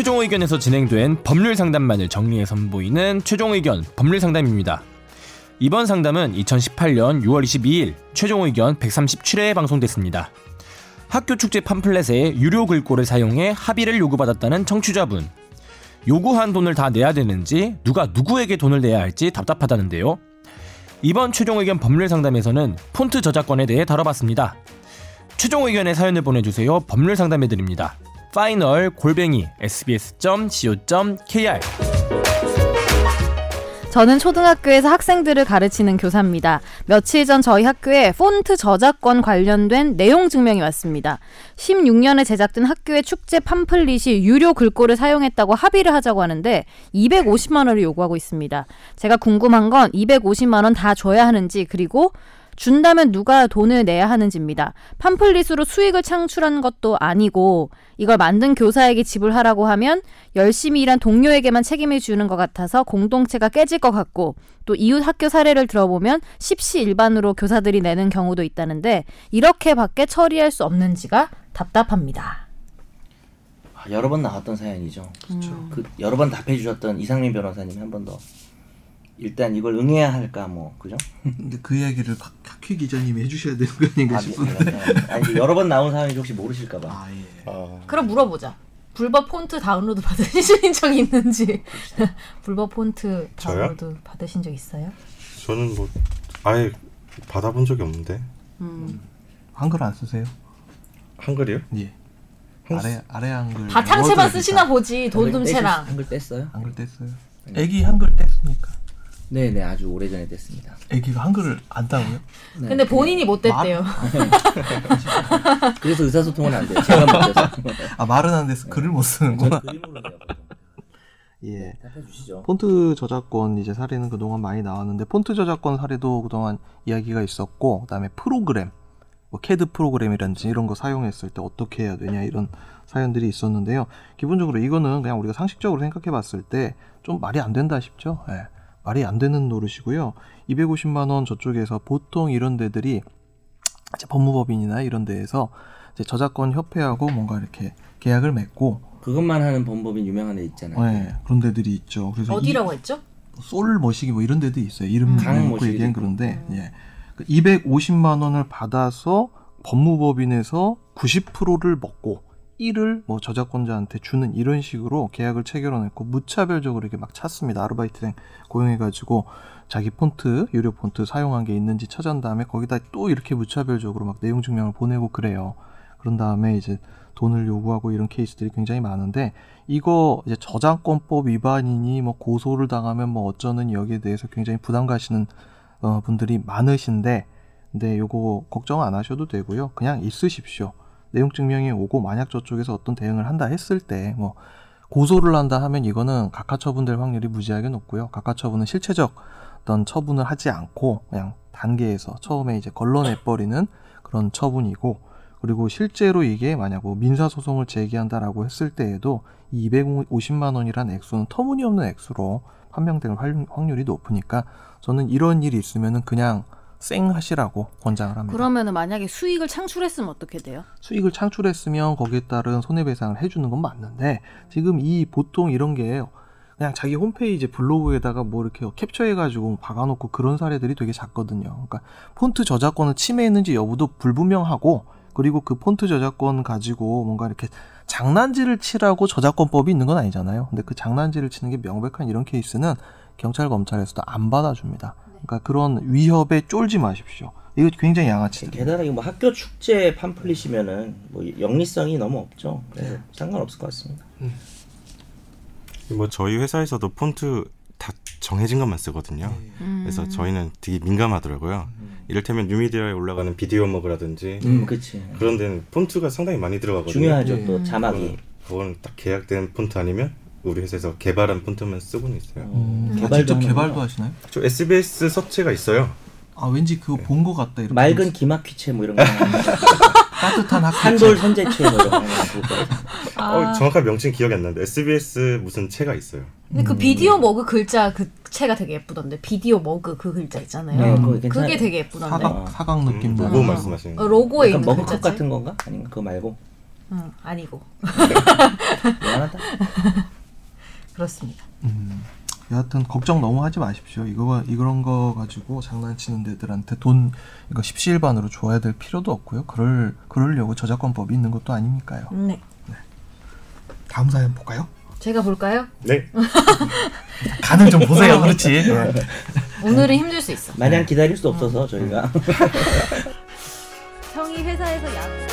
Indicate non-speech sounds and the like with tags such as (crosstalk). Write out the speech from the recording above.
최종 의견에서 진행된 법률 상담만을 정리해 선보이는 최종 의견 법률 상담입니다. 이번 상담은 2018년 6월 22일 최종 의견 137회에 방송됐습니다. 학교 축제 팜플렛에 유료 글꼴을 사용해 합의를 요구받았다는 청취자분. 요구한 돈을 다 내야 되는지 누가 누구에게 돈을 내야 할지 답답하다는데요. 이번 최종 의견 법률 상담에서는 폰트 저작권에 대해 다뤄봤습니다. 최종 의견의 사연을 보내주세요. 법률 상담해드립니다. final 골뱅이 sbs.co.kr 저는 초등학교에서 학생들을 가르치는 교사입니다. 며칠 전 저희 학교에 폰트 저작권 관련된 내용 증명이 왔습니다. 16년에 제작된 학교의 축제 팜플릿이 유료 글꼴을 사용했다고 합의를 하자고 하는데 250만 원을 요구하고 있습니다. 제가 궁금한 건 250만 원 다 줘야 하는지 그리고 준다면 누가 돈을 내야 하는지입니다. 팜플릿으로 수익을 창출한 것도 아니고 이걸 만든 교사에게 지불하라고 하면 열심히 일한 동료에게만 책임을 주는 것 같아서 공동체가 깨질 것 같고 또 이웃 학교 사례를 들어보면 십시일반으로 교사들이 내는 경우도 있다는데 이렇게밖에 처리할 수 없는지가 답답합니다. 아, 여러 번 나왔던 사연이죠. 그렇죠. 그 여러 번 답해 주셨던 이상민 변호사님 한 번 더. 일단 이걸 응해야 할까 뭐 그죠? 근데 그 이야기를 박- 박휘 기자님이 해주셔야 되는 거 아닌가 아, 싶은데. 미- 아니 이제 여러 번 나온 사연이 혹시 모르실까 봐. 아 예. 어, 그럼 물어보자. 불법 폰트 다운로드 받으신 (laughs) 적 있는지. (laughs) 불법 폰트 저요? 다운로드 받으신 적 있어요? 저는 뭐 아예 받아본 적이 없는데 한글 안 쓰세요? 한글이요? 예. 아래 아래 한글. 바탕체만 쓰시나. 보지 한글 돈둠체랑. 떼셨- 한글 뗐어요? 한글 뗐어요. 애기 한글 뗐으니까. 네 네 아주 오래전에 뗐습니다. 애기가 한글을 안다고요? 네. 근데 본인이 못 됐대요. (laughs) 그래서 의사소통은 안 돼요. 제가 못해서. 아 말은 안 돼서 글을 못 쓰는구나. 돼요. 예. 답해 주시죠. 폰트 저작권 이제 사례는 그동안 많이 나왔는데 폰트 저작권 사례도 그동안 이야기가 있었고 그다음에 프로그램 뭐 캐드 프로그램이라든지 이런 거 사용했을 때 어떻게 해야 되냐 이런 사연들이 있었는데요. 기본적으로 이거는 그냥 우리가 상식적으로 생각해 봤을 때 좀 말이 안 된다 싶죠. 예. 말이 안 되는 노릇이고요. 250만 원 저쪽에서 보통 이런 데들이 이제 법무법인이나 이런 데에서 이제 저작권 협회하고 뭔가 이렇게 계약을 맺고 그것만 하는 범법인 유명한 애 있잖아요. 예, 그런 데들이 있죠. 그래서 이- 어디라고 했죠? 솔 머시기 뭐 이런 데도 있어요. 이름 강 놓고 머시기도 얘기한 있고. 그런데 예. 그 250만 원을 받아서 법무법인에서 90%를 먹고 1을 뭐 저작권자한테 주는 이런 식으로 계약을 체결해냈고 무차별적으로 이렇게 막 찾습니다. 아르바이트생 고용해가지고 자기 폰트 유료 폰트 사용한 게 있는지 찾은 다음에 거기다 또 이렇게 무차별적으로 막 내용 증명을 보내고 그래요. 그런 다음에 이제 돈을 요구하고 이런 케이스들이 굉장히 많은데 이거 이제 저작권법 위반이니 뭐 고소를 당하면 뭐 어쩌는 여기에 대해서 굉장히 부담 가시는 어, 분들이 많으신데 근데 요거 걱정 안 하셔도 되고요. 그냥 있으십시오. 내용 증명이 오고 만약 저쪽에서 어떤 대응을 한다 했을 때 뭐 고소를 한다 하면 이거는 각하 처분될 확률이 무지하게 높고요. 각하 처분은 실체적 어떤 처분을 하지 않고 그냥 단계에서 처음에 이제 걸러내 버리는 그런 처분이고 그리고 실제로 이게 만약 뭐 민사소송을 제기한다라고 했을 때에도 이 250만 원이란 액수는 터무니없는 액수로 판명될 확- 확률이 높으니까 저는 이런 일이 있으면은 그냥 쌩 하시라고 권장을 합니다. 그러면은 만약에 수익을 창출했으면 어떻게 돼요? 수익을 창출했으면 거기에 따른 손해배상을 해주는 건 맞는데 지금 이 보통 이런 게 그냥 자기 홈페이지 블로그에다가 뭐 이렇게 캡처해가지고 박아놓고 그런 사례들이 되게 작거든요. 그러니까 폰트 저작권을 침해했는지 여부도 불분명하고 그리고 그 폰트 저작권 가지고 뭔가 이렇게 장난질을 치라고 저작권법이 있는 건 아니잖아요. 근데 그 장난질을 치는 게 명백한 이런 케이스는 경찰 검찰에서도 안 받아줍니다. 그러니까 그런 위협에 쫄지 마십시오. 이거 굉장히 양아치들. 게다가 이거 뭐 학교 축제 팜플릿이면은 뭐 영리성이 너무 없죠. 그래서 네. 상관없을 것 같습니다. 뭐 저희 회사에서도 폰트 다 정해진 것만 쓰거든요. 그래서 저희는 되게 민감하더라고요. 이를테면 뉴미디어에 올라가는 비디오 먹으라든지 음. 그런 데는 폰트가 상당히 많이 들어가거든요. 중요하죠 예. 또 자막이. 그건 딱 계약된 폰트 아니면 우리 회사에서 개발한 폰트만 쓰고는 있어요. 음, 아, 직접. 개발도 하시나요? 저 SBS 서체가 있어요. 아 왠지 그거 본것 같다 이렇게 맑은 기막휘체 뭐 이런 거 (laughs) 따뜻한 학교 한돌 선제체 뭐 이런 거 아. 어, 정확한 명칭 기억이 안 나는데 SBS 무슨 체가 있어요. 근데 그 비디오 머그 글자 그 채가 되게 예쁘던데 비디오 머그 그 글자 있잖아요. 네, 그거 괜찮아요. 그게 되게 예쁘던데. 사각 사각 느낌 음, 나. 로고 말씀하시는 어, 거. 로고에 약간 있는 머그컵. 같은 건가? 아닌가 그거 말고 응, 아니고 (laughs) 미안하다. 그렇습니다. 음, 여하튼 걱정 너무 하지 마십시오. 이거 이런 거 가지고 장난치는 데들한테 돈 이거 십시일반으로 줘야 될 필요도 없고요. 그럴 그러려고 저작권법이 있는 것도 아니니까요. 네. 다음 사연 볼까요? 제가 볼까요? 네. (laughs) 간을 좀 보세요. (laughs) 그렇지. 네. 오늘은 힘들 수 있어. 마냥 기다릴 수 없어서 저희가 (laughs) 형이 회사에서 약